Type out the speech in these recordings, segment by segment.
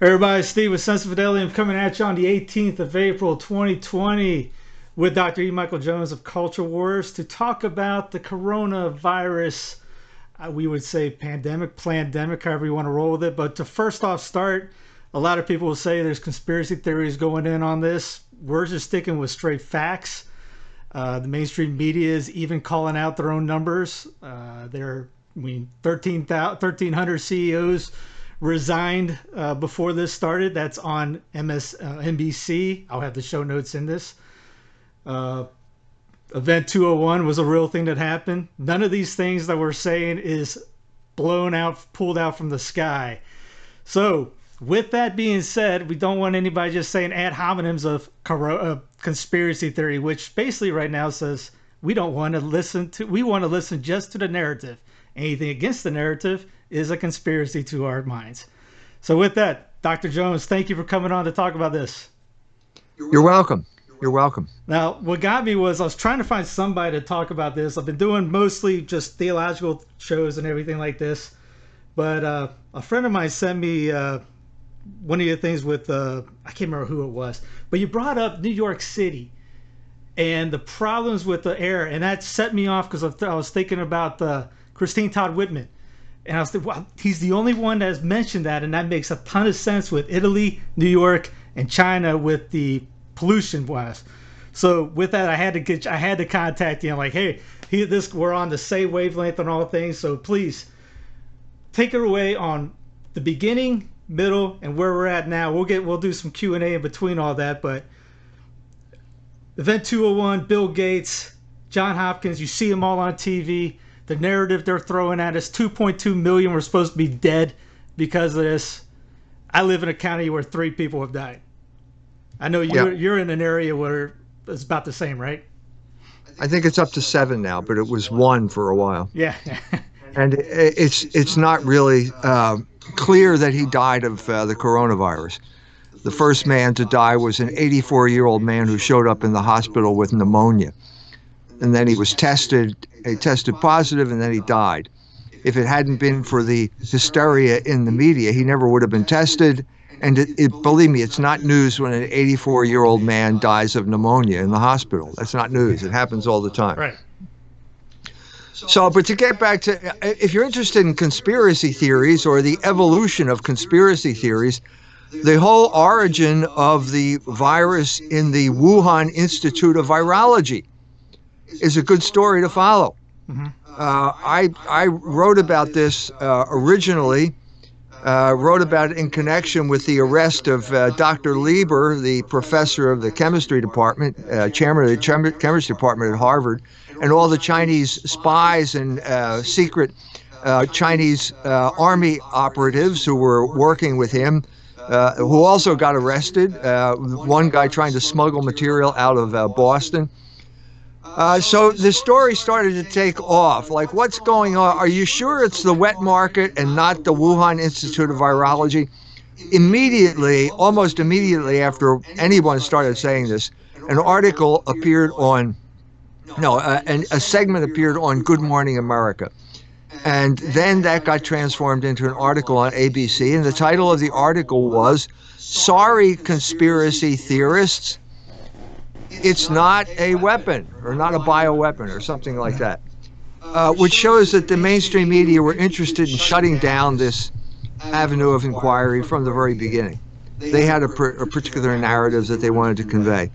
Everybody, Steve with Sensus Fidelium. Coming at you on the 18th of April, 2020, with Dr. E. Michael Jones of Culture Wars to talk about the coronavirus. Uh, we would say pandemic, pandemic, however you want to roll with it. But to first off start, a lot of people will say there's conspiracy theories going in on this. We're just sticking with straight facts. Uh, the mainstream media is even calling out their own numbers. Uh, they're, I mean, 13, 1,300 CEOs resigned uh, before this started. That's on MS uh. I'll have the show notes in this. Uh, Event 201 was a real thing that happened. None of these things that we're saying is blown out, pulled out from the sky. So, with that being said, we don't want anybody just saying ad hominems of uh, conspiracy theory, which basically right now says we don't want to listen to, we want to listen just to the narrative. Anything against the narrative is a conspiracy to our minds. So, with that, Dr. Jones, thank you for coming on to talk about this. You're welcome. You're welcome. Now, what got me was I was trying to find somebody to talk about this. I've been doing mostly just theological shows and everything like this, but uh, a friend of mine sent me uh, one of your things with uh, I can't remember who it was, but you brought up New York City and the problems with the air, and that set me off because I was thinking about uh, Christine Todd Whitman and I was like, well, he's the only one that has mentioned that, and that makes a ton of sense with Italy, New York, and China with the pollution wise. So with that, I had to get, I had to contact you. I'm like, hey, he, this, we're on the same wavelength on all things. So please take it away on the beginning, middle, and where we're at now. We'll get, we'll do some Q and A in between all that. But Event 201, Bill Gates, John Hopkins, you see them all on TV the narrative they're throwing at us 2.2 million were supposed to be dead because of this. I live in a county where three people have died. I know you're yeah. you're in an area where it's about the same, right? I think it's up to seven now, but it was one for a while. Yeah. and it's it's not really uh, clear that he died of uh, the coronavirus. The first man to die was an 84 year old man who showed up in the hospital with pneumonia and then he was tested. He tested positive, and then he died. If it hadn't been for the hysteria in the media, he never would have been tested. And it, it, believe me, it's not news when an 84 year old man dies of pneumonia in the hospital. That's not news. It happens all the time. Right. So, but to get back to, if you're interested in conspiracy theories or the evolution of conspiracy theories, the whole origin of the virus in the Wuhan Institute of Virology is a good story to follow. Mm-hmm. Uh, I I wrote about this uh, originally. Uh, wrote about it in connection with the arrest of uh, Dr. Lieber, the professor of the chemistry department, uh, chairman of the chem- chemistry department at Harvard, and all the Chinese spies and uh, secret Chinese army operatives who were working with him. who also got arrested. one guy trying to smuggle material out of Boston. Uh, so the story started to take off. Like, what's going on? Are you sure it's the wet market and not the Wuhan Institute of Virology? Immediately, almost immediately after anyone started saying this, an article appeared on, no, uh, an, a segment appeared on Good Morning America. And then that got transformed into an article on ABC. And the title of the article was Sorry, Conspiracy Theorists it's not a weapon or not a bioweapon or something like that, uh, which shows that the mainstream media were interested in shutting down this avenue of inquiry from the very beginning. They had a, a particular narrative that they wanted to convey.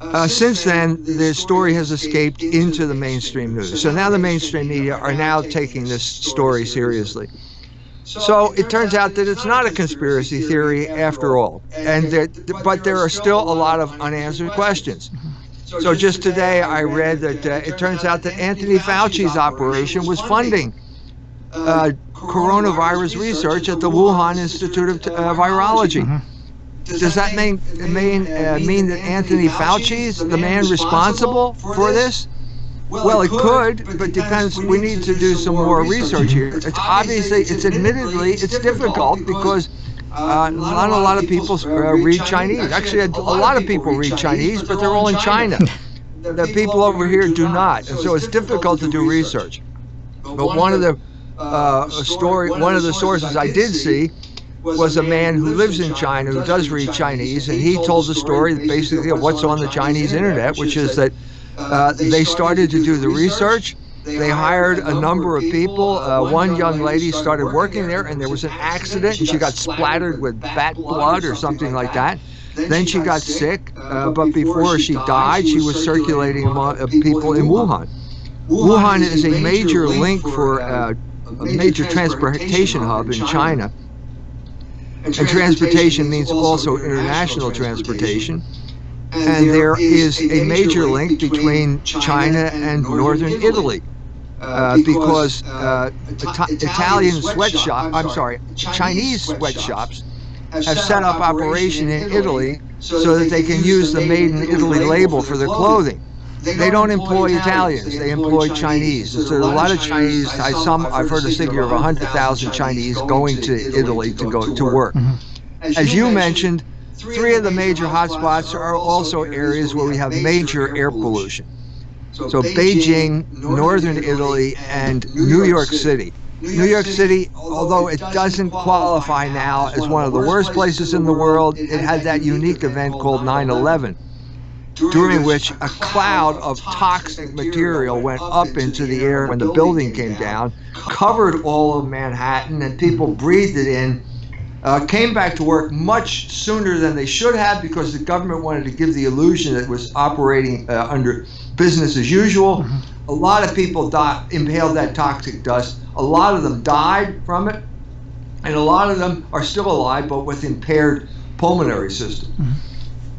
Uh, since then, the story has escaped into the mainstream news. So now the mainstream media are now taking this story seriously. So it turns out that it's not a conspiracy theory after all, and there, but there are still a lot of unanswered questions. So just today, I read that uh, it turns out that Anthony Fauci's operation was funding uh, coronavirus research at the Wuhan Institute of uh, Virology. Does that mean mean uh, mean that Anthony Fauci is the man responsible for this? Well, it could, but depends. We need to do some more research here. It's obviously, it's admittedly, it's difficult because uh, not a lot of people uh, read Chinese. Actually, a lot of people read Chinese, but they're all in China. The people over here do not, and so it's difficult to do research. But one of the uh, story, one of the sources I did see was a man who lives in China who does read Chinese, and he told the story basically of what's on the Chinese internet, which is that uh, they started to do the research. They hired a number of people. Uh, one young lady started working there, and there was an accident, and she got splattered with bat blood or something like that. Then she got sick, uh, but before she died, she was circulating among uh, people in Wuhan. Wuhan is a major link for uh, a major transportation hub in China. And transportation means also international transportation. And there is a major link between China and northern Italy. Uh, because uh, Ita- Italian sweatshop, I'm sorry, Chinese sweatshops have set up operation in Italy so that they can use the Made in Italy label for their clothing. They don't employ Italians; they employ Chinese. So there's a lot of Chinese. I some I've heard a figure of 100,000 Chinese going to Italy to go to work. As you mentioned, three of the major hotspots are also areas where we have major air pollution. So Beijing, northern Italy, and New York City. New York City, although it doesn't qualify now as one of the worst places in the world, it had that unique event called 9 11, during which a cloud of toxic material went up into the air when the building came down, covered all of Manhattan, and people breathed it in. Uh, came back to work much sooner than they should have because the government wanted to give the illusion that it was operating uh, under business as usual. Mm-hmm. A lot of people died, inhaled that toxic dust. A lot of them died from it, and a lot of them are still alive, but with impaired pulmonary system. Mm-hmm.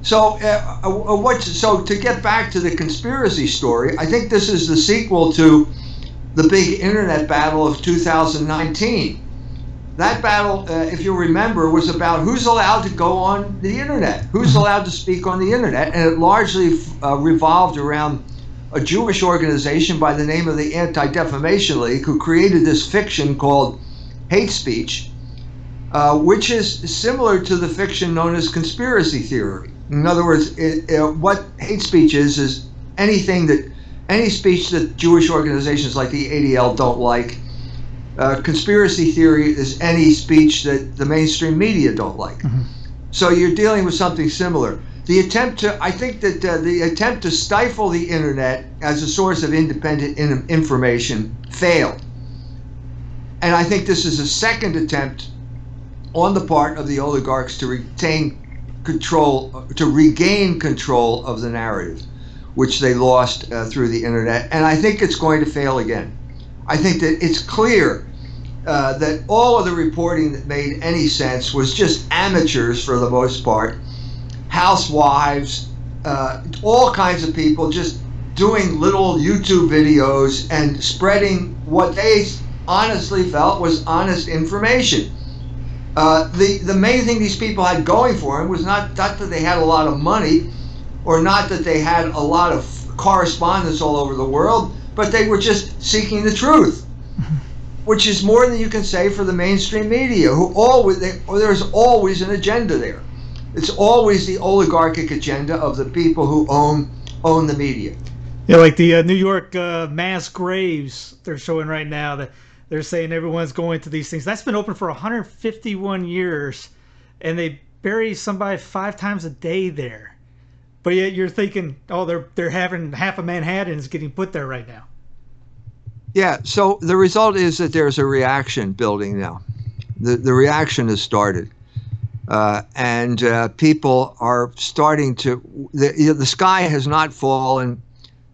So, uh, uh, what? So, to get back to the conspiracy story, I think this is the sequel to the big internet battle of 2019 that battle, uh, if you remember, was about who's allowed to go on the internet, who's mm-hmm. allowed to speak on the internet, and it largely uh, revolved around a Jewish organization by the name of the Anti Defamation League, who created this fiction called hate speech, uh, which is similar to the fiction known as conspiracy theory. In other words, it, it, what hate speech is is anything that any speech that Jewish organizations like the ADL don't like uh, conspiracy theory is any speech that the mainstream media don't like. Mm-hmm. So you're dealing with something similar. The attempt to, I think that uh, the attempt to stifle the internet as a source of independent in- information failed. And I think this is a second attempt on the part of the oligarchs to retain control, to regain control of the narrative, which they lost uh, through the internet. And I think it's going to fail again. I think that it's clear uh, that all of the reporting that made any sense was just amateurs for the most part, housewives, uh, all kinds of people just doing little YouTube videos and spreading what they honestly felt was honest information. Uh, the the main thing these people had going for them was not, not that they had a lot of money, or not that they had a lot of correspondence all over the world but they were just seeking the truth, which is more than you can say for the mainstream media, who always they, there's always an agenda there. It's always the oligarchic agenda of the people who own own the media. Yeah, like the uh, New York uh, mass graves they're showing right now that they're saying everyone's going to these things. That's been open for 151 years, and they bury somebody five times a day there. But yet you're thinking, oh, they're they're having half of Manhattan is getting put there right now. Yeah. So the result is that there's a reaction building now. The the reaction has started, uh, and uh, people are starting to. The the sky has not fallen.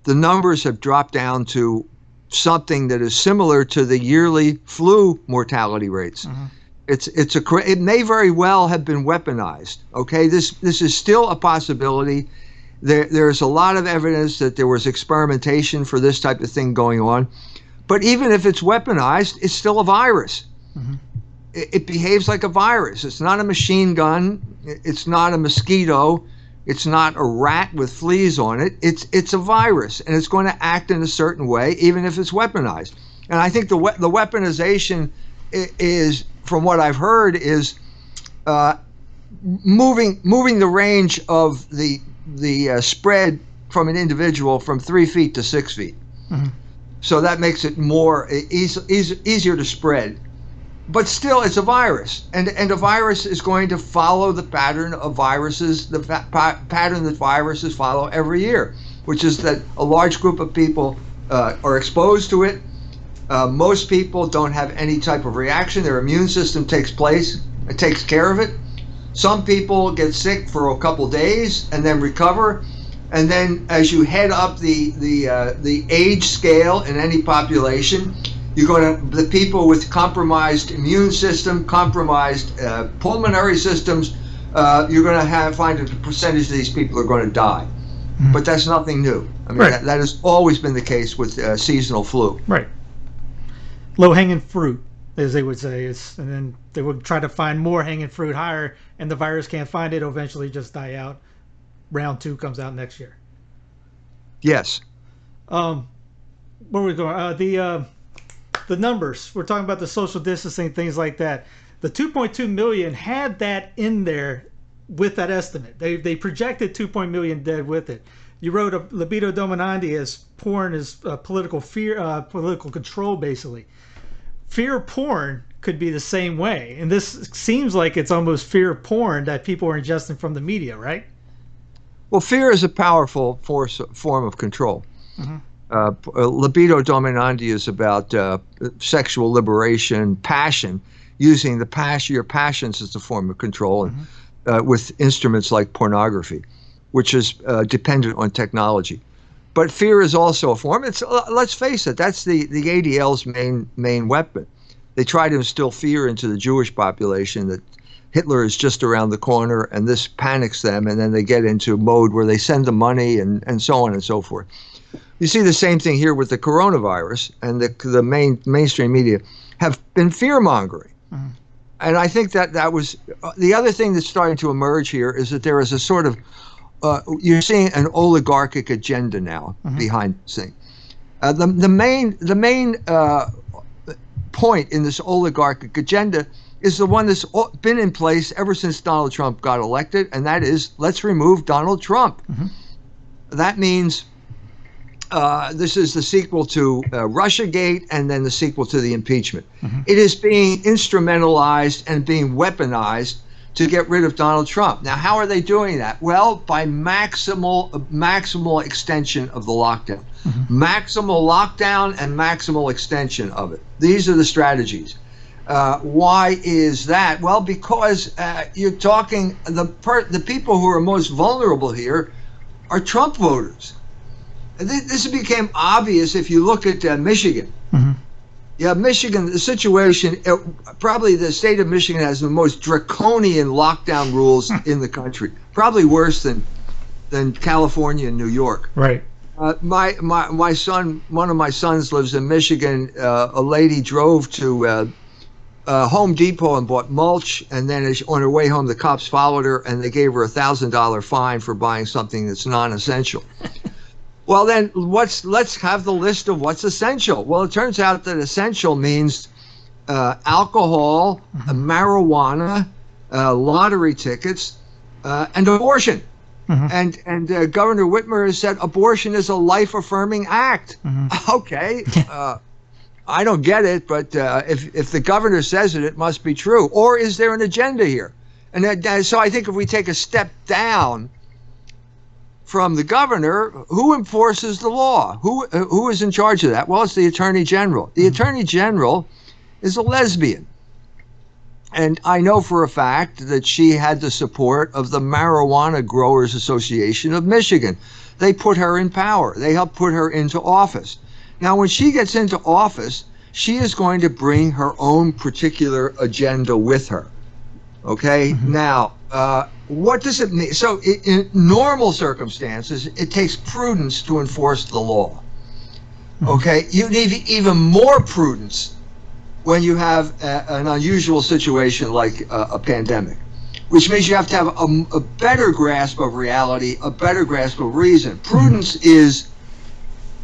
The numbers have dropped down to something that is similar to the yearly flu mortality rates. Mm-hmm. It's it's a it may very well have been weaponized. Okay, this this is still a possibility. There there's a lot of evidence that there was experimentation for this type of thing going on. But even if it's weaponized, it's still a virus. Mm-hmm. It, it behaves like a virus. It's not a machine gun. It's not a mosquito. It's not a rat with fleas on it. It's it's a virus, and it's going to act in a certain way, even if it's weaponized. And I think the the weaponization is from what I've heard, is uh, moving moving the range of the the uh, spread from an individual from three feet to six feet. Mm-hmm. So that makes it more easier to spread. but still, it's a virus, and and a virus is going to follow the pattern of viruses, the pa- pattern that viruses follow every year, which is that a large group of people uh, are exposed to it. Uh, most people don't have any type of reaction. Their immune system takes place, it takes care of it. Some people get sick for a couple days and then recover. And then, as you head up the the uh, the age scale in any population, you're going to the people with compromised immune system, compromised uh, pulmonary systems. Uh, you're going to have find a percentage of these people are going to die, mm-hmm. but that's nothing new. I mean, right. that, that, has always been the case with uh, seasonal flu. Right. Low hanging fruit, as they would say, is, and then they would try to find more hanging fruit higher, and the virus can't find it. It'll eventually just die out. Round two comes out next year. Yes. Um, where we going? Uh, the uh, the numbers. We're talking about the social distancing, things like that. The 2.2 million had that in there with that estimate. They they projected 2. million dead with it. You wrote a libido dominandi as porn is uh, political fear, uh, political control, basically. Fear porn could be the same way, and this seems like it's almost fear porn that people are ingesting from the media, right? Well, fear is a powerful force form of control. Mm-hmm. Uh, libido dominandi is about uh, sexual liberation, passion, using the passion, your passions as a form of control, and mm-hmm. uh, with instruments like pornography, which is uh, dependent on technology. But fear is also a form. It's uh, let's face it, that's the the ADL's main main weapon. They try to instill fear into the Jewish population that Hitler is just around the corner, and this panics them, and then they get into a mode where they send the money and and so on and so forth. You see the same thing here with the coronavirus, and the the main mainstream media have been fear mongering. Mm-hmm. And I think that that was uh, the other thing that's starting to emerge here is that there is a sort of uh, you're seeing an oligarchic agenda now mm-hmm. behind this thing. Uh, the the main the main uh, point in this oligarchic agenda is the one that's been in place ever since Donald Trump got elected, and that is let's remove Donald Trump. Mm-hmm. That means uh, this is the sequel to uh, Russiagate and then the sequel to the impeachment. Mm-hmm. It is being instrumentalized and being weaponized to get rid of Donald Trump. Now, how are they doing that? Well, by maximal maximal extension of the lockdown, mm-hmm. maximal lockdown and maximal extension of it. These are the strategies. Uh, why is that? Well, because uh, you're talking the per- the people who are most vulnerable here are Trump voters this became obvious if you look at uh, Michigan. Mm-hmm. Yeah, Michigan, the situation, it, probably the state of Michigan has the most draconian lockdown rules in the country, probably worse than than California and New York. Right. Uh, my, my my son, one of my sons lives in Michigan. Uh, a lady drove to uh, uh Home Depot and bought mulch, and then on her way home, the cops followed her and they gave her a thousand dollar fine for buying something that's non-essential. Well, then what's let's have the list of what's essential. Well, it turns out that essential means uh, alcohol, mm-hmm. marijuana, uh, lottery tickets, uh, and abortion. Mm-hmm. And and uh, Governor Whitmer has said abortion is a life-affirming act. Mm-hmm. Okay, uh, I don't get it, but uh, if if the governor says it, it must be true. Or is there an agenda here? And that, so I think if we take a step down from the governor, who enforces the law? Who who is in charge of that? Well, it's the attorney general. The mm-hmm. attorney general is a lesbian. And I know for a fact that she had the support of the Marijuana Growers Association of Michigan. They put her in power. They helped put her into office. Now, when she gets into office, she is going to bring her own particular agenda with her. Okay? Mm-hmm. Now, uh, what does it mean? So, in normal circumstances, it takes prudence to enforce the law. Hmm. Okay, you need even more prudence when you have a, an unusual situation like a, a, pandemic, which means you have to have a, a, better grasp of reality, a better grasp of reason. Prudence hmm. is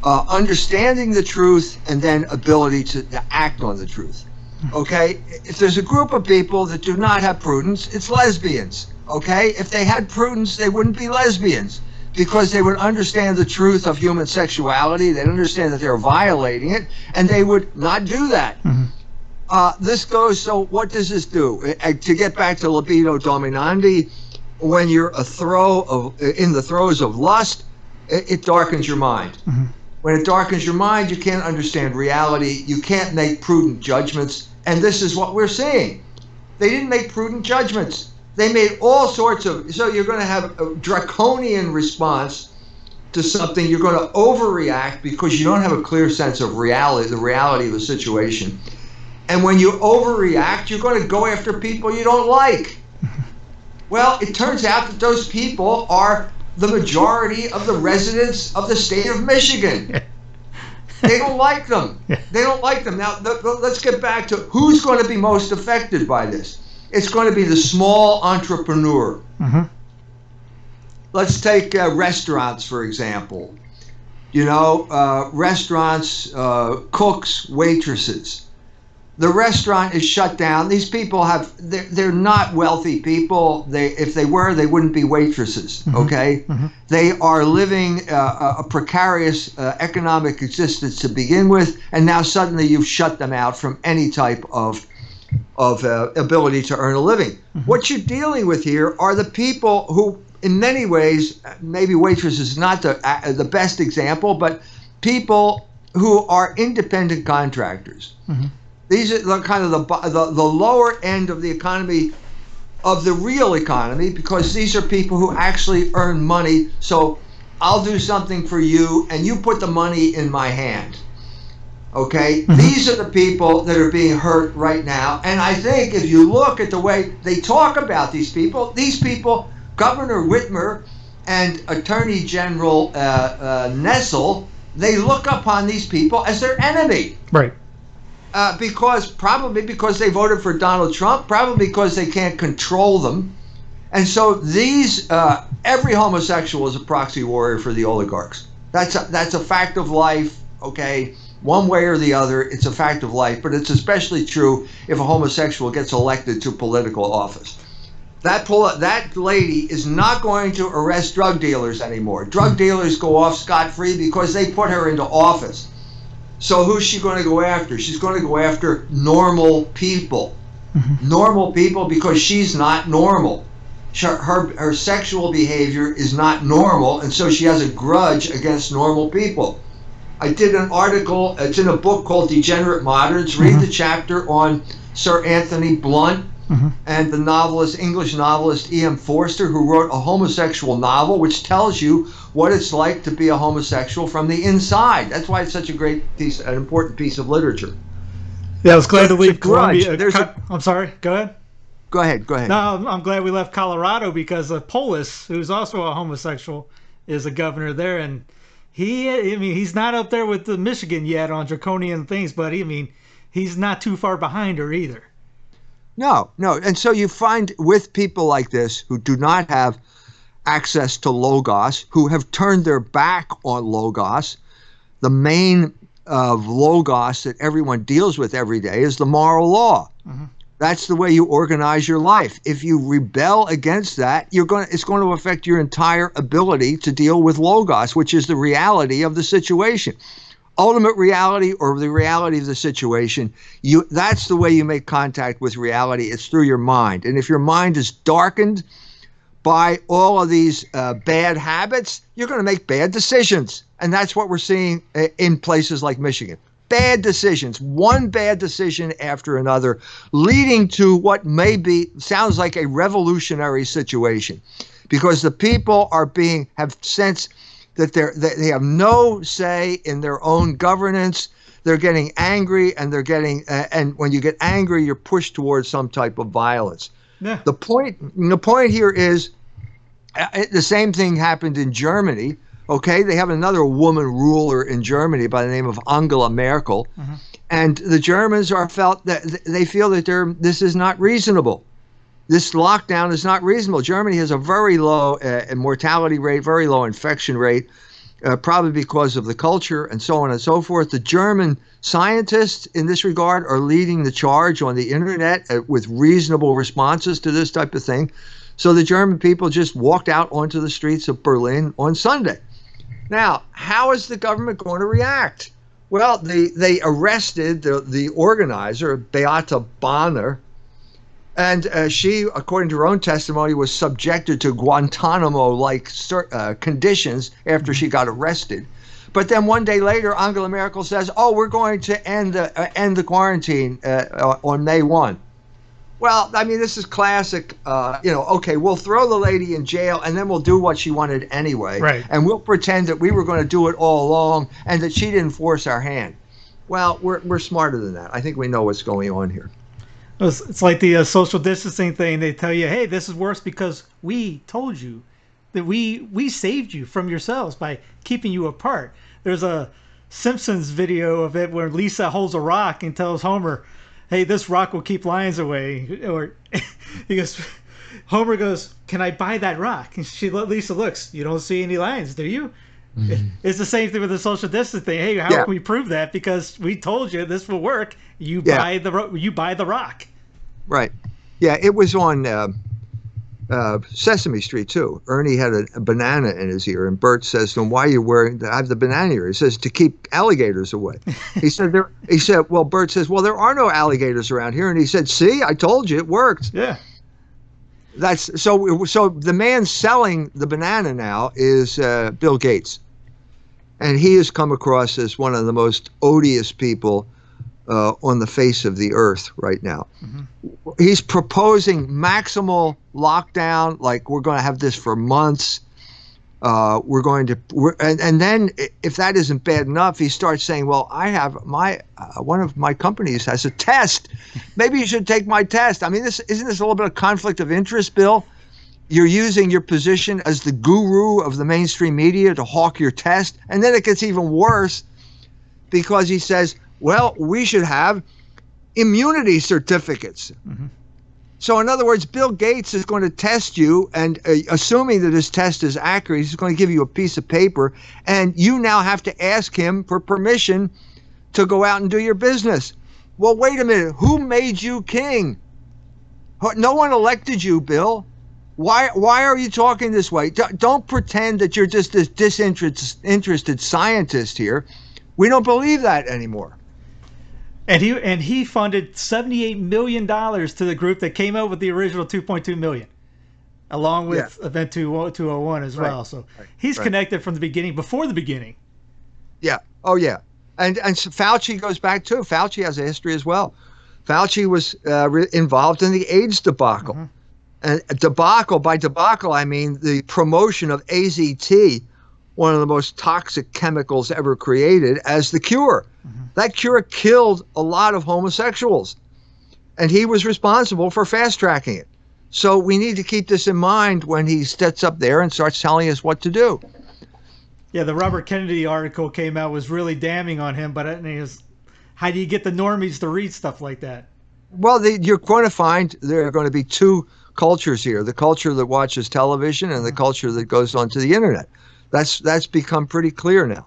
uh, understanding the truth and then ability to, to act on the truth. Hmm. Okay, if there's a group of people that do not have prudence, it's lesbians Okay? If they had prudence, they wouldn't be lesbians because they would understand the truth of human sexuality. They'd understand that they're violating it, and they would not do that. Mm-hmm. Uh, this goes. So, what does this do? Uh, to get back to libido dominandi, when you're a throw of in the throes of lust, it, it darkens your mind. Mm-hmm. When it darkens your mind, you can't understand reality. You can't make prudent judgments, and this is what we're seeing. They didn't make prudent judgments. They made all sorts of. So you're going to have a draconian response to something. You're going to overreact because you don't have a clear sense of reality, the reality of the situation. And when you overreact, you're going to go after people you don't like. Well, it turns out that those people are the majority of the residents of the state of Michigan. They don't like them. They don't like them. Now, let's get back to who's going to be most affected by this. It's going to be the small entrepreneur. Mm-hmm. Let's take uh, restaurants, for example. You know, uh, restaurants, uh, cooks, waitresses the restaurant is shut down. These people have they're, they're not wealthy people. They if they were, they wouldn't be waitresses. Mm-hmm. Okay, mm-hmm. they are living uh, a precarious uh, economic existence to begin with, and now suddenly you've shut them out from any type of of uh, ability to earn a living. Mm-hmm. What you're dealing with here are the people who, in many ways, maybe waitresses is not the uh, the best example, but people who are independent contractors. These are the kind of the, the, the lower end of the economy, of the real economy, because these are people who actually earn money. So I'll do something for you, and you put the money in my hand. Okay? Mm-hmm. These are the people that are being hurt right now. And I think if you look at the way they talk about these people, these people, Governor Whitmer and Attorney General uh, uh, Nessel, they look upon these people as their enemy. Right uh, because probably because they voted for Donald Trump, probably because they can't control them. And so these, uh, every homosexual is a proxy warrior for the oligarchs. That's a, that's a fact of life, okay? One way or the other, it's a fact of life, but it's especially true if a homosexual gets elected to political office. That, that lady is not going to arrest drug dealers anymore. Drug dealers go off scot free because they put her into office. So who's she going to go after? She's going to go after normal people. Mm-hmm. Normal people because she's not normal. Her, her, her sexual behavior is not normal, and so she has a grudge against normal people. I did an article, it's in a book called Degenerate Moderns. Read mm-hmm. the chapter on Sir Anthony Blunt mm-hmm. and the novelist, English novelist E.M. Forster, who wrote a homosexual novel, which tells you what it's like to be a homosexual from the inside. That's why it's such a great piece, an important piece of literature. Yeah, I was glad to leave Columbia. There's a, I'm sorry. Go ahead. Go ahead. Go ahead. No, I'm glad we left Colorado because uh, Polis, who's also a homosexual, is a governor there, and he, I mean, he's not up there with the Michigan yet on draconian things, but I mean, he's not too far behind her either. No, no, and so you find with people like this who do not have access to Logos, who have turned their back on Logos. The main of Logos that everyone deals with every day is the moral law. Mm-hmm. That's the way you organize your life. If you rebel against that, you're going it's going to affect your entire ability to deal with logos, which is the reality of the situation. Ultimate reality or the reality of the situation, you that's the way you make contact with reality. It's through your mind. And if your mind is darkened, by all of these uh, bad habits, you're going to make bad decisions. And that's what we're seeing uh, in places like Michigan. Bad decisions, one bad decision after another, leading to what may be, sounds like a revolutionary situation. Because the people are being, have sense that they're, they have no say in their own governance. They're getting angry and they're getting, uh, and when you get angry, you're pushed towards some type of violence. Yeah. The point the point here is uh, the same thing happened in Germany. Okay, they have another woman ruler in Germany by the name of Angela Merkel, mm-hmm. and the Germans are felt that they feel that they're this is not reasonable. This lockdown is not reasonable. Germany has a very low uh, mortality rate, very low infection rate, uh, probably because of the culture and so on and so forth. The German scientists in this regard are leading the charge on the internet uh, with reasonable responses to this type of thing. So the German people just walked out onto the streets of Berlin on Sunday. Now, how is the government going to react? Well, they they arrested the the organizer Beate Bahner, and uh, she, according to her own testimony, was subjected to Guantanamo-like uh, conditions after she got arrested. But then one day later, Angela Merkel says, "Oh, we're going to end the uh, end the quarantine uh, on May one." Well, I mean, this is classic. Uh, you know, okay, we'll throw the lady in jail, and then we'll do what she wanted anyway, right? And we'll pretend that we were going to do it all along, and that she didn't force our hand. Well, we're we're smarter than that. I think we know what's going on here. It's like the uh, social distancing thing. They tell you, "Hey, this is worse because we told you that we we saved you from yourselves by keeping you apart." There's a Simpsons video of it where Lisa holds a rock and tells Homer, "Hey, this rock will keep lions away." Or he goes, Homer goes, "Can I buy that rock?" And she Lisa looks, "You don't see any lions, do you?" Mm-hmm. It's the same thing with the social distance thing. Hey, how yeah. can we prove that? Because we told you this will work. You yeah. buy the you buy the rock. Right. Yeah, it was on uh, uh, Sesame Street too. Ernie had a, a, banana in his ear, and Bert says to him, "Why are you wearing? I have the banana ear." He says, "To keep alligators away." he said, "There." He said, "Well," Bert says, "Well, there are no alligators around here," and he said, "See, I told you, it worked." Yeah. That's so. So the man selling the banana now is uh, Bill Gates and he has come across as one of the most odious people uh, on the face of the earth right now. Mm-hmm. He's proposing maximal lockdown, like we're going to have this for months. Uh, we're going to, we're, and, and then if that isn't bad enough, he starts saying, "Well, I have my uh, one of my companies has a test. Maybe you should take my test." I mean, this isn't this a little bit of conflict of interest, Bill? You're using your position as the guru of the mainstream media to hawk your test. And then it gets even worse because he says, well, we should have immunity certificates. Mm-hmm. So, in other words, Bill Gates is going to test you, and uh, assuming that his test is accurate, he's going to give you a piece of paper, and you now have to ask him for permission to go out and do your business. Well, wait a minute. Who made you king? No one elected you, Bill. Why why are you talking this way? Don't pretend that you're just this disinterested scientist here. We don't believe that anymore. And he and he funded 78 million dollars to the group that came up with the original 2.2 million, along with yeah. Event 201 as right. well. So right. he's right. connected from the beginning, before the beginning. Yeah. Oh yeah. And and Fauci goes back too. Fauci has a history as well. Fauci was uh, re- involved in the AIDS debacle. Mm-hmm and debacle by debacle i mean the promotion of AZT one of the most toxic chemicals ever created as the cure. Mm-hmm. that cure killed a lot of homosexuals. And he was responsible for fast tracking it. So we need to keep this in mind when he steps up there and starts telling us what to do. Yeah the robert kennedy article came out was really damning on him but it is how do you get the normies to read stuff like that? Well they, you're going to find there are going to be two cultures here the culture that watches television and the culture that goes onto the internet. That's that's become pretty clear now,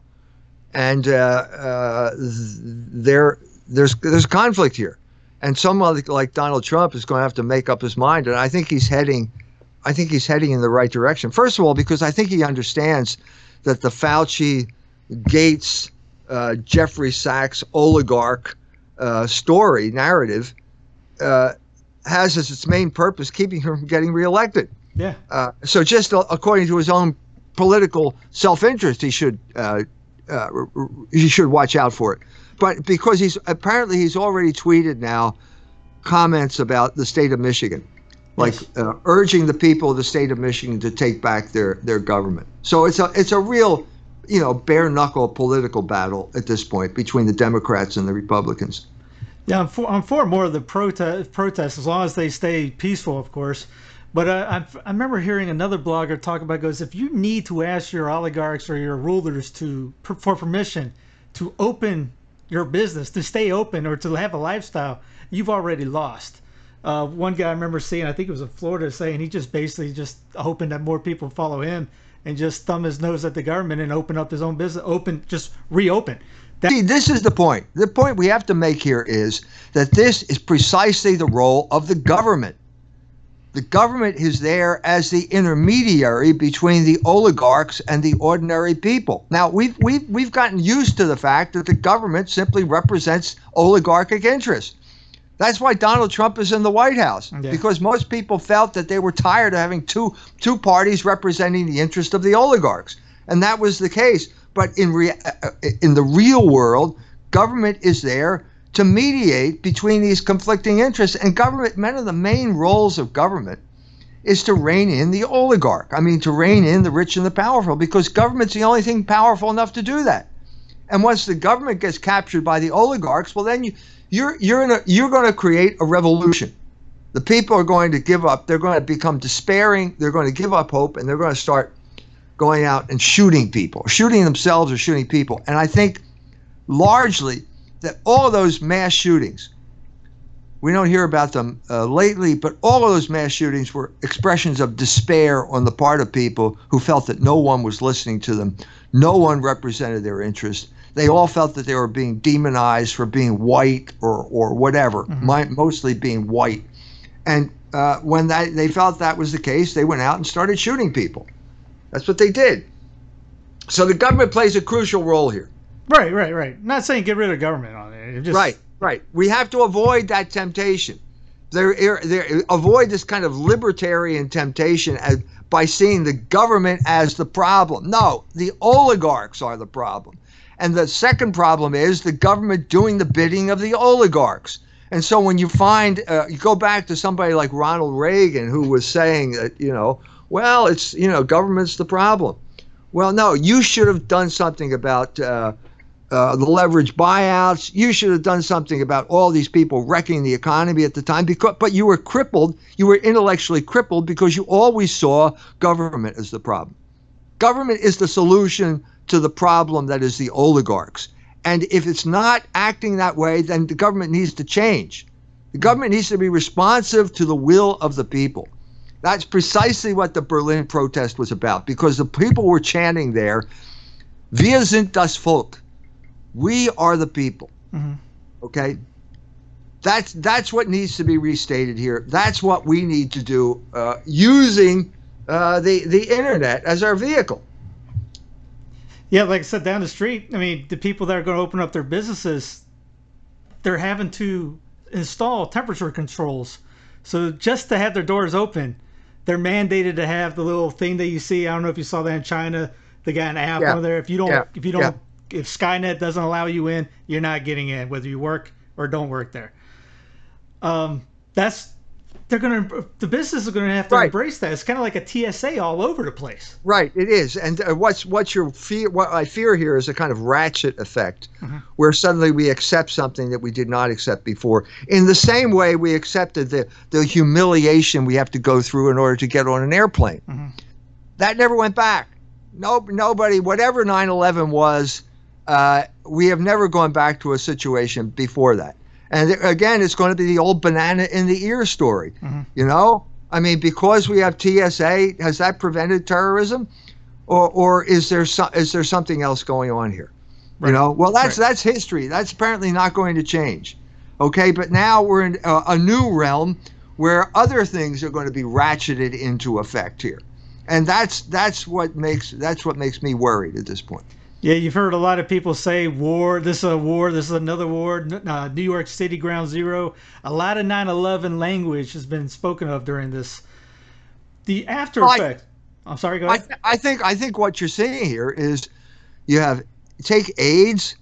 and uh, uh, there there's there's conflict here, and someone like Donald Trump is going to have to make up his mind, and I think he's heading, I think he's heading in the right direction. First of all, because I think he understands that the Fauci, Gates, uh, Jeffrey Sachs oligarch uh, story narrative uh, has as its main purpose keeping him from getting reelected. Yeah. Uh, so just according to his own political self-interest, he should uh, uh, he should watch out for it. But because he's apparently he's already tweeted now comments about the state of Michigan, like yes. Uh, urging the people of the state of Michigan to take back their their government. So it's a it's a real you know bare knuckle political battle at this point between the Democrats and the Republicans. Yeah, I'm for, I'm for more of the protest protests as long as they stay peaceful, of course. But uh, I, I remember hearing another blogger talk about goes if you need to ask your oligarchs or your rulers to for permission to open your business to stay open or to have a lifestyle, you've already lost. Uh, one guy I remember seeing, I think it was in Florida, saying he just basically just hoping that more people follow him and just thumb his nose at the government and open up his own business, open just reopen. That- See, this is the point. The point we have to make here is that this is precisely the role of the government. The government is there as the intermediary between the oligarchs and the ordinary people. Now, we've, we've, we've gotten used to the fact that the government simply represents oligarchic interests. That's why Donald Trump is in the White House yeah. because most people felt that they were tired of having two two parties representing the interest of the oligarchs, and that was the case. But in rea- uh, in the real world, government is there to mediate between these conflicting interests, and government. One of the main roles of government is to rein in the oligarch. I mean, to rein in the rich and the powerful, because government's the only thing powerful enough to do that. And once the government gets captured by the oligarchs, well, then you you're you're in a, you're going to create a revolution. The people are going to give up. They're going to become despairing. They're going to give up hope, and they're going to start going out and shooting people, shooting themselves or shooting people. And I think largely that all of those mass shootings, we don't hear about them uh, lately, but all of those mass shootings were expressions of despair on the part of people who felt that no one was listening to them, no one represented their interests, they all felt that they were being demonized for being white or or whatever, mm-hmm. my, mostly being white. And uh, when that they felt that was the case, they went out and started shooting people. That's what they did. So the government plays a crucial role here. Right, right, right. Not saying get rid of government on it. Just... Right, right. We have to avoid that temptation. There, there, avoid this kind of libertarian temptation as, by seeing the government as the problem. No, the oligarchs are the problem. And the second problem is the government doing the bidding of the oligarchs. And so when you find, uh, you go back to somebody like Ronald Reagan who was saying that, you know, well, it's, you know, government's the problem. Well, no, you should have done something about uh, uh, the leverage buyouts. You should have done something about all these people wrecking the economy at the time. Because, but you were crippled. You were intellectually crippled because you always saw government as the problem. Government is the solution to the problem that is the oligarchs. And if it's not acting that way, then the government needs to change. The government needs to be responsive to the will of the people. That's precisely what the Berlin protest was about because the people were chanting there, Wir sind das Volk. We are the people. Mm-hmm. Okay? That's, that's what needs to be restated here. That's what we need to do uh, using uh, the, the internet as our vehicle. Yeah, like I said, down the street, I mean, the people that are going to open up their businesses, they're having to install temperature controls. So just to have their doors open, they're mandated to have the little thing that you see. I don't know if you saw that in China. They got an app yeah. over there. If you don't, yeah. if you don't, yeah. if Skynet doesn't allow you in, you're not getting in, whether you work or don't work there. Um, that's they're going to the business is going to have to right. embrace that. It's kind of like a TSA all over the place. Right, it is. And uh, what's what's your fear? What I fear here is a kind of ratchet effect, mm-hmm. where suddenly we accept something that we did not accept before. In the same way, we accepted the the humiliation we have to go through in order to get on an airplane. Mm-hmm. That never went back. No, nobody, whatever 9/11 was, uh, we have never gone back to a situation before that. And again, it's going to be the old banana in the ear story. Mm-hmm. You know, I mean, because we have TSA, has that prevented terrorism, or or is there so, is there something else going on here? Right. You know, well, that's right. that's history. That's apparently not going to change. Okay, but now we're in a, a new realm where other things are going to be ratcheted into effect here, and that's that's what makes that's what makes me worried at this point. Yeah, you've heard a lot of people say war, this is a war, this is another war, uh, New York City ground zero. A lot of 9 11 language has been spoken of during this. The after effect. I, am sorry, go ahead. I, th- I, think, I think what you're seeing here is you have take AIDS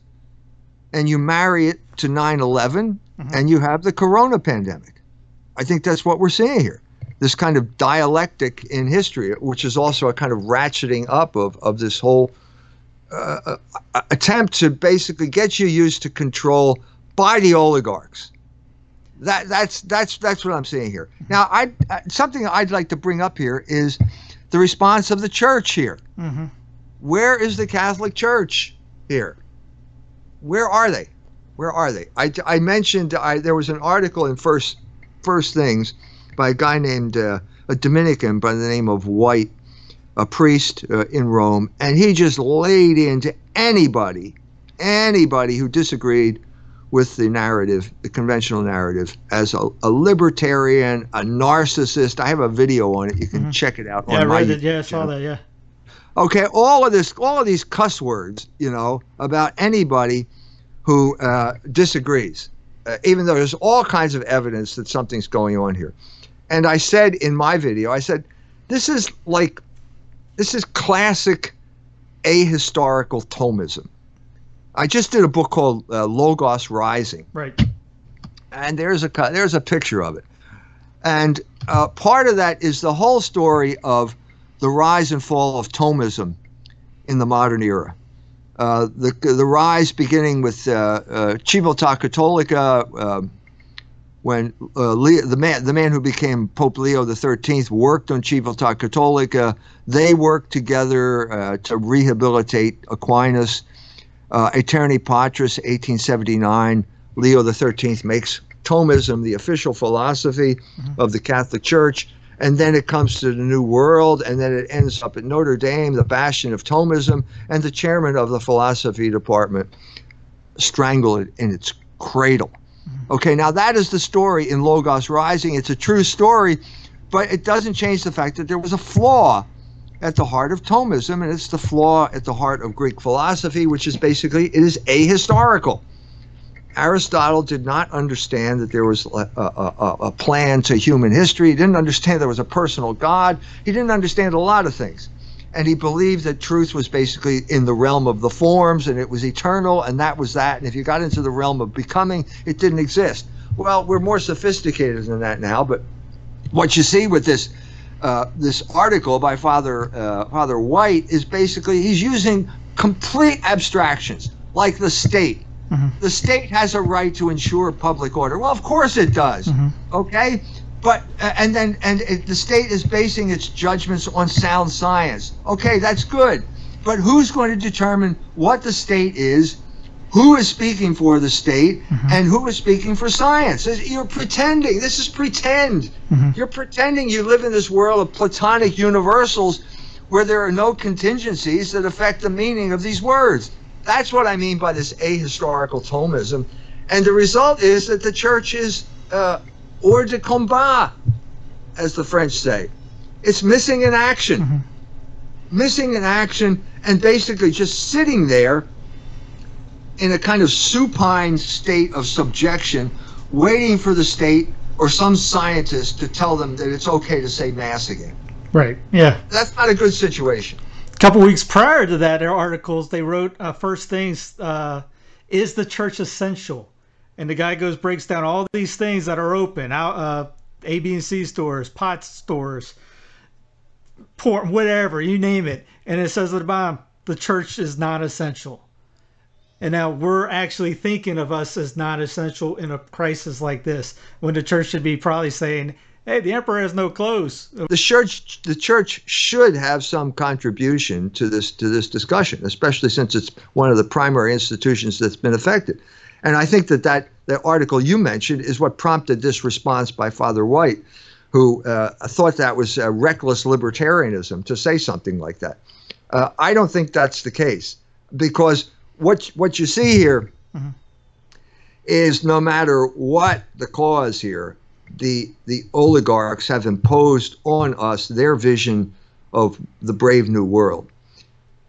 and you marry it to 9 11 mm-hmm. and you have the corona pandemic. I think that's what we're seeing here. This kind of dialectic in history, which is also a kind of ratcheting up of, of this whole uh, attempt to basically get you used to control by the oligarchs. That that's that's that's what I'm saying here. Now, I something I'd like to bring up here is the response of the church here. Mm-hmm. Where is the Catholic Church here? Where are they? Where are they? I, I mentioned I, there was an article in First First Things by a guy named uh, a Dominican by the name of White a priest uh, in Rome, and he just laid into anybody, anybody who disagreed with the narrative, the conventional narrative, as a, a libertarian, a narcissist. I have a video on it. You can mm-hmm. check it out. Yeah, I read it. Yeah, I saw that. Yeah. Okay, all of this, all of these cuss words, you know, about anybody who uh, disagrees, uh, even though there's all kinds of evidence that something's going on here. And I said in my video, I said, this is like, this is classic ahistorical Thomism. I just did a book called uh, Logos Rising. Right. And there's a there's a picture of it, and uh, part of that is the whole story of the rise and fall of Thomism in the modern era. Uh, the the rise beginning with uh, uh, Civiltà Cattolica, um, when uh, Leo, the man the man who became Pope Leo the Thirteenth worked on Civiltà Cattolica. They worked together uh, to rehabilitate Aquinas uh, Aeterni Patris, 1879, Leo XIII makes Thomism the official philosophy mm-hmm. of the Catholic Church. And then it comes to the New World, and then it ends up at Notre Dame, the bastion of Thomism, and the chairman of the philosophy department strangle it in its cradle. Okay, now that is the story in Logos Rising. It's a true story, but it doesn't change the fact that there was a flaw at the heart of Thomism, and it's the flaw at the heart of Greek philosophy, which is basically it is ahistorical. Aristotle did not understand that there was a, a, a, plan to human history. He didn't understand there was a personal God. He didn't understand a lot of things. And he believed that truth was basically in the realm of the forms and it was eternal and that was that. And if you got into the realm of becoming, it didn't exist. Well, we're more sophisticated than that now, but what you see with this uh, this article by Father uh, Father White is basically he's using complete abstractions like the state. Mm-hmm. The state has a right to ensure public order. Well, of course it does. Mm-hmm. Okay, but uh, and then and it, the state is basing its judgments on sound science. Okay, that's good. But who's going to determine what the state is who is speaking for the state mm-hmm. and who is speaking for science. You're pretending. This is pretend. Mm-hmm. You're pretending you live in this world of platonic universals where there are no contingencies that affect the meaning of these words. That's what I mean by this ahistorical Thomism. And the result is that the church is uh, hors de combat, as the French say. It's missing in action. Mm-hmm. Missing in action and basically just sitting there in a kind of supine state of subjection, waiting for the state or some scientist to tell them that it's okay to say mass again. Right. Yeah. That's not a good situation. A couple weeks prior to that, their articles they wrote uh, first things uh, is the church essential, and the guy goes breaks down all these things that are open out uh, A, B, and C stores, pot stores, port, whatever you name it, and it says at the bottom the church is not essential. And now we're actually thinking of us as not essential in a crisis like this, when the church should be probably saying, "Hey, the emperor has no clothes." The church, the church should have some contribution to this to this discussion, especially since it's one of the primary institutions that's been affected. And I think that that the article you mentioned is what prompted this response by Father White, who uh, thought that was uh, reckless libertarianism to say something like that. Uh, I don't think that's the case because what what you see here mm-hmm. is no matter what the cause here, the the oligarchs have imposed on us their vision of the brave new world.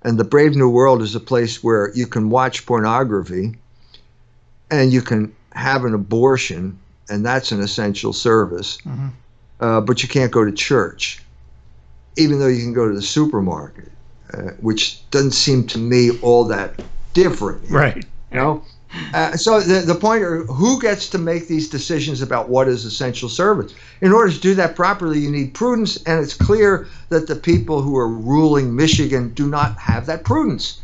And the brave new world is a place where you can watch pornography and you can have an abortion, and that's an essential service. Mm-hmm. Uh, but you can't go to church, even though you can go to the supermarket, uh, which doesn't seem to me all that different. Right. You know? Uh, so the, the point are who gets to make these decisions about what is essential service in order to do that properly you need prudence and it's clear that the people who are ruling michigan do not have that prudence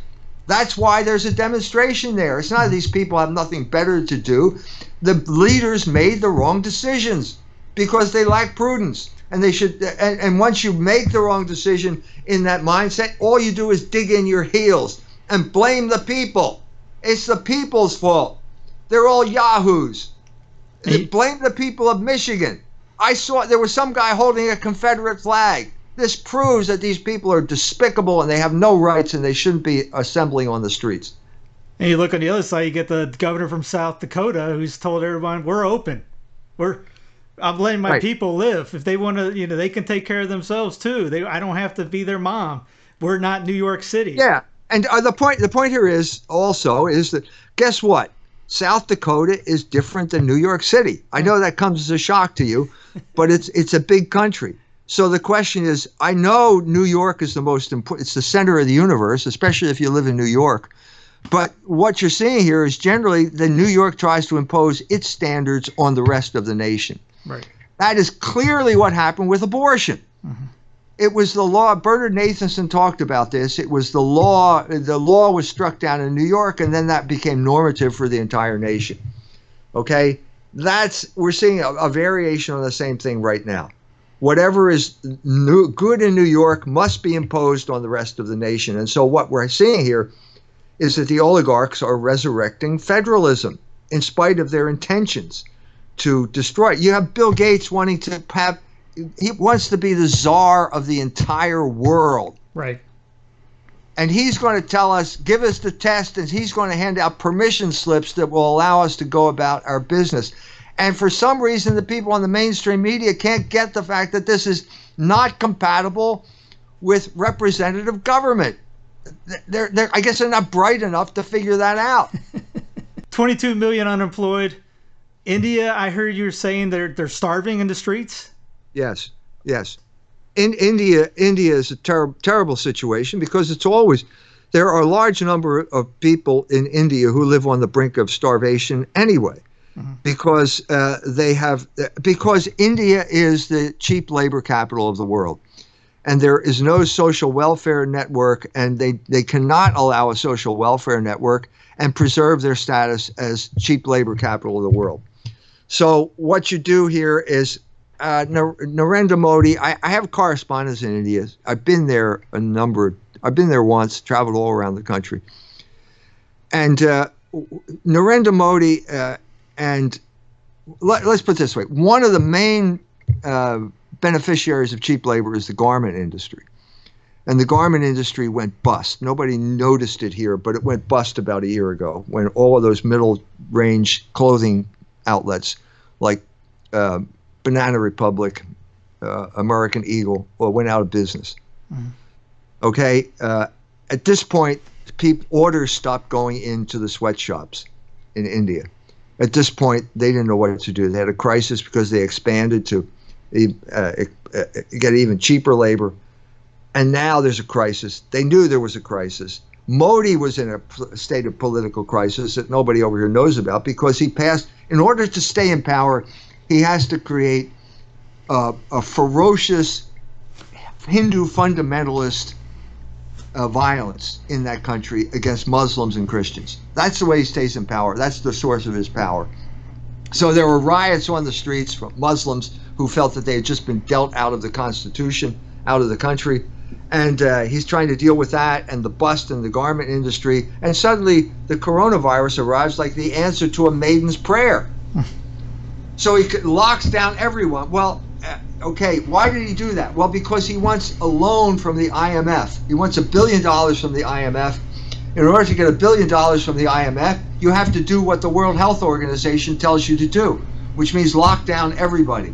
that's why there's a demonstration there it's not these people have nothing better to do the leaders made the wrong decisions because they lack prudence and they should and, and once you make the wrong decision in that mindset all you do is dig in your heels and blame the people. It's the people's fault. They're all yahoos. They blame the people of Michigan. I saw there was some guy holding a Confederate flag. This proves that these people are despicable and they have no rights and they shouldn't be assembling on the streets. And you look on the other side, you get the governor from South Dakota who's told everyone, "We're open. We're I'm letting my right. people live. If they want to, you know, they can take care of themselves too. They I don't have to be their mom. We're not New York City." Yeah. And uh, the point the point here is also is that guess what? South Dakota is different than New York City. I know that comes as a shock to you, but it's it's a big country. So the question is, I know New York is the most important. It's the center of the universe, especially if you live in New York. But what you're seeing here is generally that New York tries to impose its standards on the rest of the nation. Right. That is clearly what happened with abortion. Mm-hmm. It was the law. Bernard Nathanson talked about this. It was the law. The law was struck down in New York, and then that became normative for the entire nation. Okay, that's we're seeing a, a variation on the same thing right now. Whatever is new, good in New York must be imposed on the rest of the nation. And so what we're seeing here is that the oligarchs are resurrecting federalism in spite of their intentions to destroy it. You have Bill Gates wanting to have, he wants to be the czar of the entire world. Right. And he's going to tell us, give us the test, and he's going to hand out permission slips that will allow us to go about our business. And for some reason, the people on the mainstream media can't get the fact that this is not compatible with representative government they're, they're I guess they're not bright enough to figure that out. 22 million unemployed. India, I heard you're saying they're they're starving in the streets. Yes, yes. In India, India is a ter- terrible situation because it's always there are a large number of people in India who live on the brink of starvation anyway, mm-hmm. because uh, they have because India is the cheap labor capital of the world and there is no social welfare network, and they, they cannot allow a social welfare network and preserve their status as cheap labor capital of the world. So what you do here is uh, Narendra Modi. I, I, have correspondence in India. I've been there a number. I've been there once. Traveled all around the country. And uh, Narendra Modi uh, and let, us put this way: one of the main uh, beneficiaries of cheap labor is the garment industry. And the garment industry went bust. Nobody noticed it here, but it went bust about a year ago when all of those middle range clothing outlets like uh, Banana Republic, uh, American Eagle, well, went out of business. Mm-hmm. Okay. Uh, at this point, people, orders stopped going into the sweatshops in India. At this point, they didn't know what to do. They had a crisis because they expanded to uh, uh, get even cheaper labor. And now there's a crisis. They knew there was a crisis. Modi was in a state of political crisis that nobody over here knows about because he passed, in order to stay in power, he has to create a ferocious Hindu fundamentalist uh, violence in that country against Muslims and Christians. That's the way he stays in power. That's the source of his power. So there were riots on the streets from Muslims who felt that they had just been dealt out of the Constitution, out of the country. And uh, he's trying to deal with that and the bust in the garment industry. And suddenly the coronavirus arrives like the answer to a maiden's prayer. so he locks down everyone. Well, okay, why did he do that? Well, because he wants a loan from the IMF. He wants a billion dollars from the IMF. In order to get a billion dollars from the IMF, you have to do what the World Health Organization tells you to do, which means lock down everybody.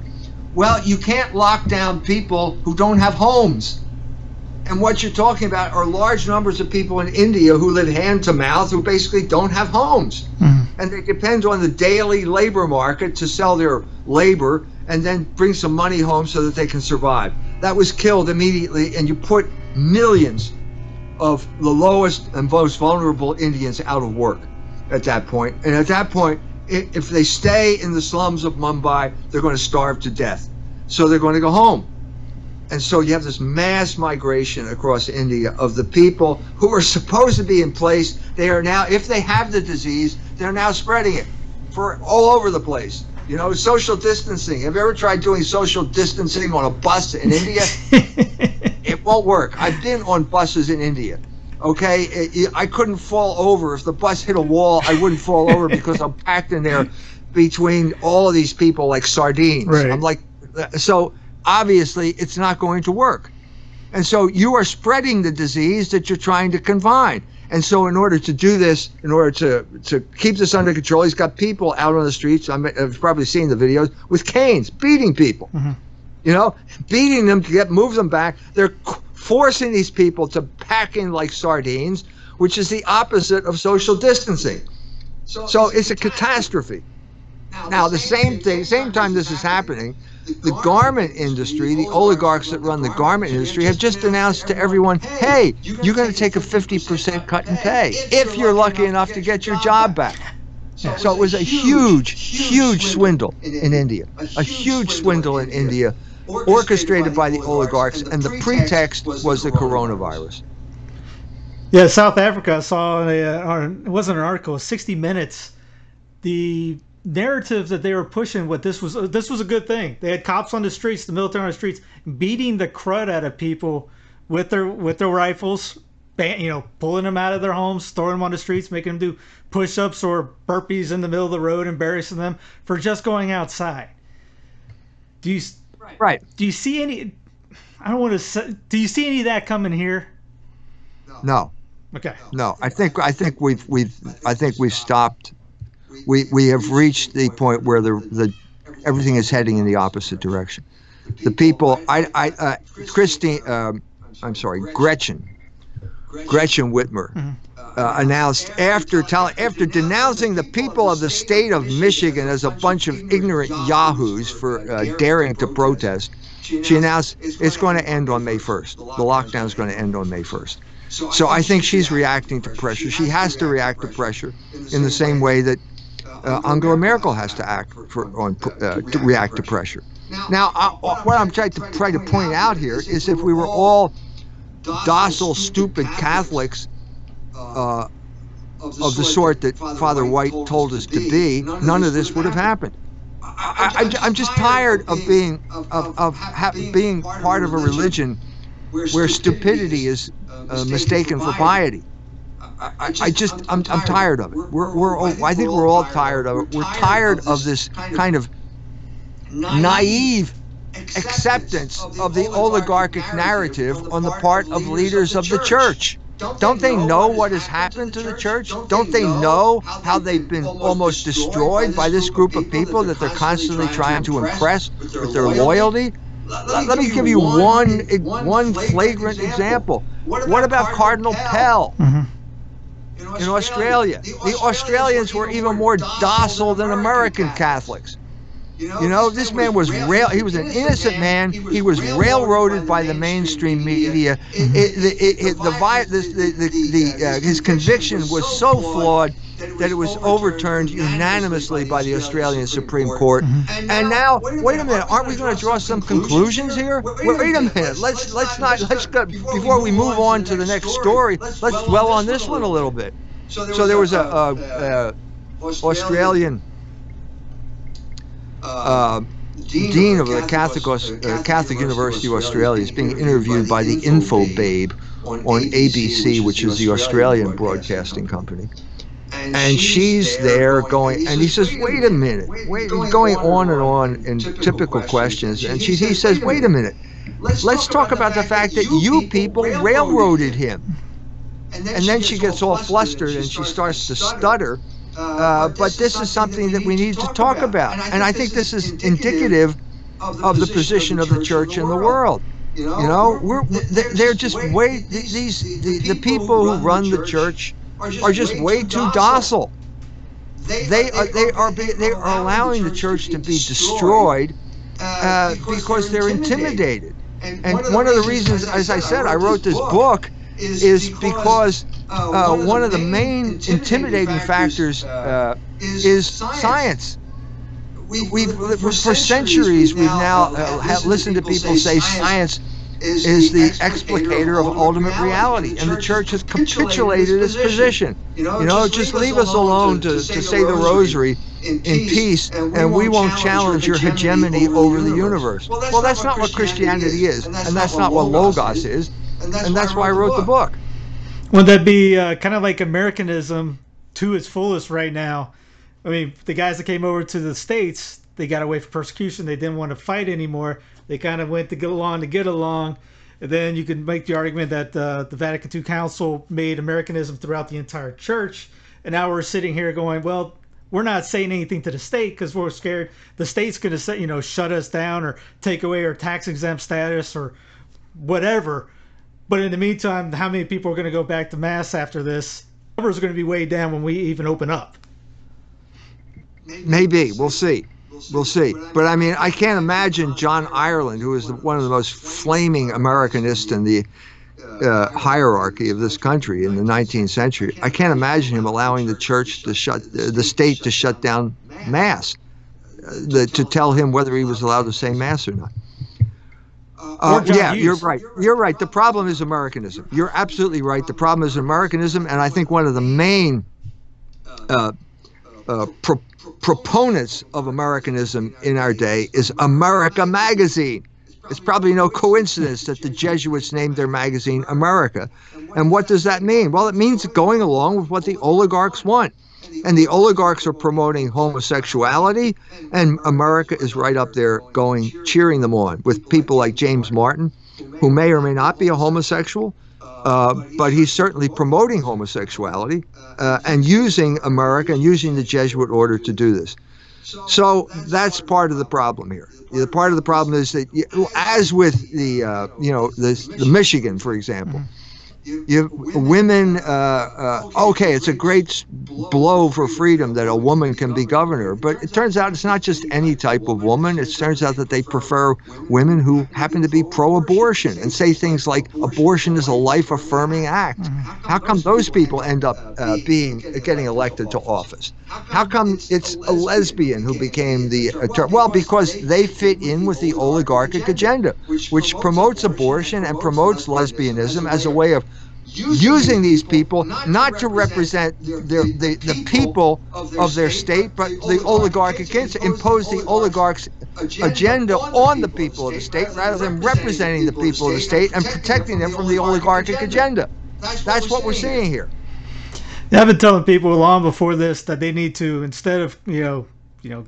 Well, you can't lock down people who don't have homes. And what you're talking about are large numbers of people in India who live hand to mouth who basically don't have homes. Mm-hmm. And they depend on the daily labor market to sell their labor and then bring some money home so that they can survive. That was killed immediately, and you put millions of the lowest and most vulnerable Indians out of work at that point. And at that point, if they stay in the slums of Mumbai, they're going to starve to death. So they're going to go home. And so you have this mass migration across India of the people who are supposed to be in place. They are now, if they have the disease, they're now spreading it for all over the place. You know, social distancing. Have you ever tried doing social distancing on a bus in India? it won't work. I've been on buses in India Okay, it, I couldn't fall over if the bus hit a wall. I wouldn't fall over because I'm packed in there between all of these people like sardines. Right. I'm like, so obviously it's not going to work. And so you are spreading the disease that you're trying to confine. And so, in order to do this, in order to, to keep this under control, he's got people out on the streets. I'm, I've probably seen the videos with canes beating people. Mm-hmm. You know, beating them to get move them back. They're forcing these people to pack in like sardines, which is the opposite of social distancing. So it's a catastrophe. Now, the same thing, same time this is happening, the garment industry, the oligarchs that run the garment industry, have just announced to everyone, hey, you're going to take a 50% cut in pay if you're lucky enough to get your job back. So it was a huge, huge swindle in India, a huge swindle in India, orchestrated by the oligarchs, and the pretext was the coronavirus. Yeah, South Africa saw a, uh, it wasn't an article, 60 Minutes. The narrative that they were pushing what this was this was a good thing. They had cops on the streets, the military on the streets, beating the crud out of people with their with their rifles, you know, pulling them out of their homes, throwing them on the streets, making them do push-ups or burpees in the middle of the road, embarrassing them for just going outside. Do you right? Do you see any? I don't want to. Do you see any of that coming here? No. Okay. No, I think I think we've we've I think we've stopped we we have reached the point where the the everything is heading in the opposite direction. The people, I, I, uh, Christine, um, I'm sorry, Gretchen, Gretchen Whitmer, mm-hmm. uh, announced after telling, after denouncing the people of the state of Michigan as a bunch of ignorant yahoos for uh, daring to protest, she announced it's going to end on May 1st. The lockdown is going to end on May 1st. So I think she's reacting to pressure. She has to react to pressure in the same way that uh, Angela Merkel has to act for on uh, to react to pressure. Now, uh, what I'm trying to try to point out here is if we were all docile, stupid Catholics uh, of the sort that Father White told us to be, none of this would have happened. I, am just tired of being of, of ha- being part of a religion where stupidity is uh, mistaken for piety. I, I just I'm, I'm tired of it. We're, we're I think we're all tired of it. We're tired of this kind of naive acceptance of the oligarchic narrative on the part of leaders of the church. Don't they know what has happened to the church? Don't they know how they've been almost destroyed by this group of people that they're constantly trying to impress with their loyalty? Let me give you one one flagrant example. What about Cardinal Pell? Mm-hmm in Australia. The Australians were even more docile than American Catholics. You know, this man was rail. He was an innocent man. He was railroaded by the mainstream media. It, it, it, the, the, the, the uh, his conviction was so flawed that it was overturned unanimously by the Australian Supreme Court. Mm-hmm. And now, wait a minute, aren't we going to draw some conclusions here? Wait a minute, let's let's not let's go, before we move on to the next story. Let's dwell on this one a little bit. So there was a, a, a Australian. Uh, dean of the Catholic uh, Catholic University of Australia is being interviewed by the Info Babe on ABC, which is the Australian broadcasting company and she's there going, and he says, "Wait a minute, wait." going on and on in typical questions, and she he says, "Wait a minute, let's talk about the fact that you people railroaded him." And then she gets all flustered and she starts to stutter. Uh, but this is something that we need to talk about, and I think this is indicative of the position of the church in the world. You know, we're they're just way these the, the people who run the church are just, are just way, way, too docile. docile. They, they are they are be, they are allowing the church to be destroyed uh, uh because they're intimidated. And, one of the reasons, as I said, I wrote this book is because uh, uh one of the main intimidating factors uh, is science. We've, for centuries we've now uh, listened to people say science is the explicator of ultimate reality. And the church has capitulated its position. You know, just leave us alone to, to say the rosary in peace, and we won't challenge your hegemony over the universe. Well, that's not what Christianity is, and that's not what Logos is, and that's why I wrote the book. Would that be uh, kind of like Americanism to its fullest right now? I mean, the guys that came over to the States, they got away from persecution. They didn't want to fight anymore. They kind of went to get along to get along. And then you can make the argument that uh, the Vatican II Council made Americanism throughout the entire church. And now we're sitting here going, well, we're not saying anything to the state because we're scared the state's going to you know, shut us down or take away our tax exempt status or whatever. But in the meantime, how many people are going to go back to mass after this? Numbers are going to be way down when we even open up. Maybe we'll see. We'll see. But I mean, I can't imagine John Ireland, who is the, one of the most flaming Americanists in the uh, hierarchy of this country in the 19th century. I can't imagine him allowing the church to shut, uh, the state to shut down mass, uh, the, to tell him whether he was allowed to say mass or not. Uh, yeah, you're right. You're right. The problem is Americanism. You're absolutely right. The problem is Americanism, and I think one of the main uh, uh, pro- proponents of Americanism in our day is America Magazine. It's probably no coincidence that the Jesuits named their magazine America. And what does that mean? Well, it means going along with what the oligarchs want. And the oligarchs are promoting homosexuality, and America is right up there going, cheering them on with people like James Martin, who may or may not be a homosexual, uh, but he's certainly promoting homosexuality uh, and using America and using the Jesuit order to do this. So that's part of the problem here. The part of the problem is that, as with the, uh, you know, the, the Michigan, for example. You women uh, uh, okay it's a great blow for freedom that a woman can be governor but it turns out it's not just any type of woman. It turns out that they prefer women who happen to be pro-abortion and say things like abortion is a life-affirming act. How come those people end up uh, being getting elected to office? How come it's a lesbian who became the attorney well because they fit in with the oligarchic agenda which promotes abortion and promotes lesbianism as a way of using these people not to represent their, the, the people of their state, but the oligarchic impose the oligarchs' agenda on the people of the state rather than representing the people of the state and protecting them from the oligarchic agenda. That's what we're seeing here. I've been telling people long before this that they need to instead of you know you know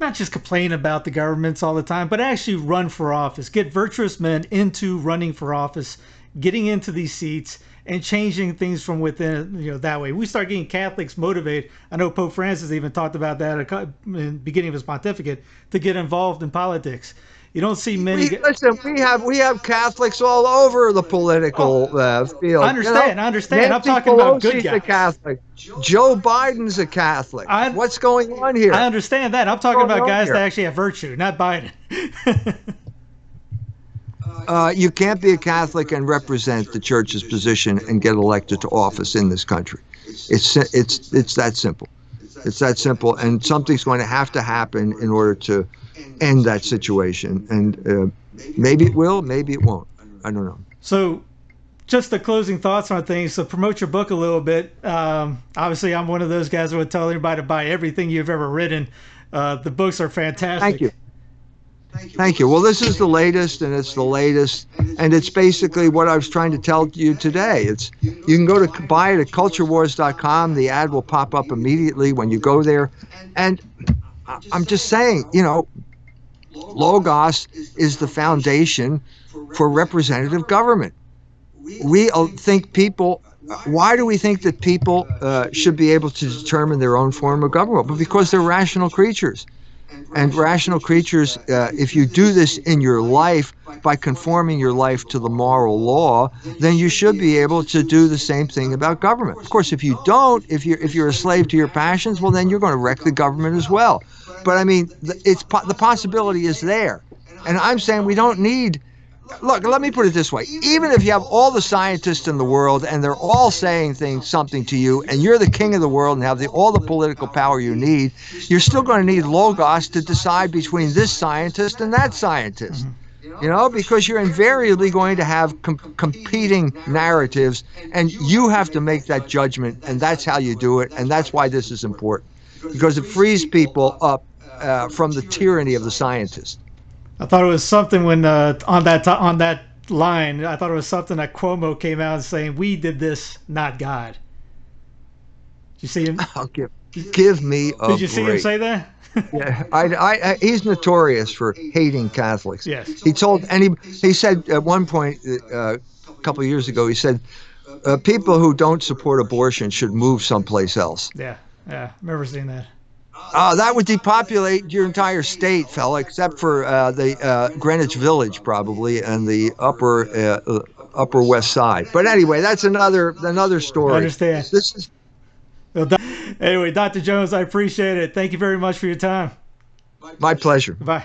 not just complain about the governments all the time, but actually run for office. Get virtuous men into running for office getting into these seats and changing things from within you know that way we start getting catholics motivated i know pope francis even talked about that in the beginning of his pontificate to get involved in politics you don't see many. We, listen, we have we have Catholics all over the political oh, uh, field. I understand. You know? I understand. Nancy I'm talking Pelosi's about good guys. a Catholic. Joe Biden's a Catholic. I, What's going on here? I understand that. I'm talking about guys here? that actually have virtue, not Biden. Uh, you can't be a Catholic and represent the church's position and get elected to office in this country. It's it's it's that simple. It's that simple, and something's going to have to happen in order to end that situation. And uh, maybe it will, maybe it won't. I don't know. So, just the closing thoughts on things. So, promote your book a little bit. Um, obviously, I'm one of those guys that would tell everybody to buy everything you've ever written. Uh, the books are fantastic. Thank you. Thank you. Well, this is the latest, and it's the latest, and it's basically what I was trying to tell you today. It's you can go to buy it at culturewars.com. The ad will pop up immediately when you go there, and I'm just saying, you know, logos is the foundation for representative government. We think people. Why do we think that people uh, should be able to determine their own form of government? But because they're rational creatures and rational creatures, uh, if you do this in your life by conforming your life to the moral law, then you should be able to do the same thing about government. Of course, if you don't, if you're if you're a slave to your passions, well, then you're going to wreck the government as well. But I mean, it's the possibility is there, and I'm saying we don't need look, let me put it this way. Even if you have all the scientists in the world and they're all saying things, something to you, and you're the king of the world and have the, all the political power you need, you're still going to need logos to decide between this scientist and that scientist. You know, because you're invariably going to have com- competing narratives, and you have to make that judgment, and that's how you do it, and that's why this is important, because it frees people up uh, from the tyranny of the scientist. I thought it was something when uh, on that on that line. I thought it was something that Cuomo came out saying, "We did this, not God." Did you see him? I'll give give me a Did you see him say that? yeah, I, I, I, he's notorious for hating Catholics. Yes. He told, and he, he said at one point, uh, a couple of years ago, he said, uh, people who don't support abortion should move someplace else. Yeah, yeah, I remember seeing that. Uh, that would depopulate your entire state, fella, except for uh, the uh, Greenwich Village, probably, and the upper uh, upper west side. But anyway, that's another another story. I understand. This is anyway, Dr. Jones, I appreciate it. Thank you very much for your time. my pleasure. Bye.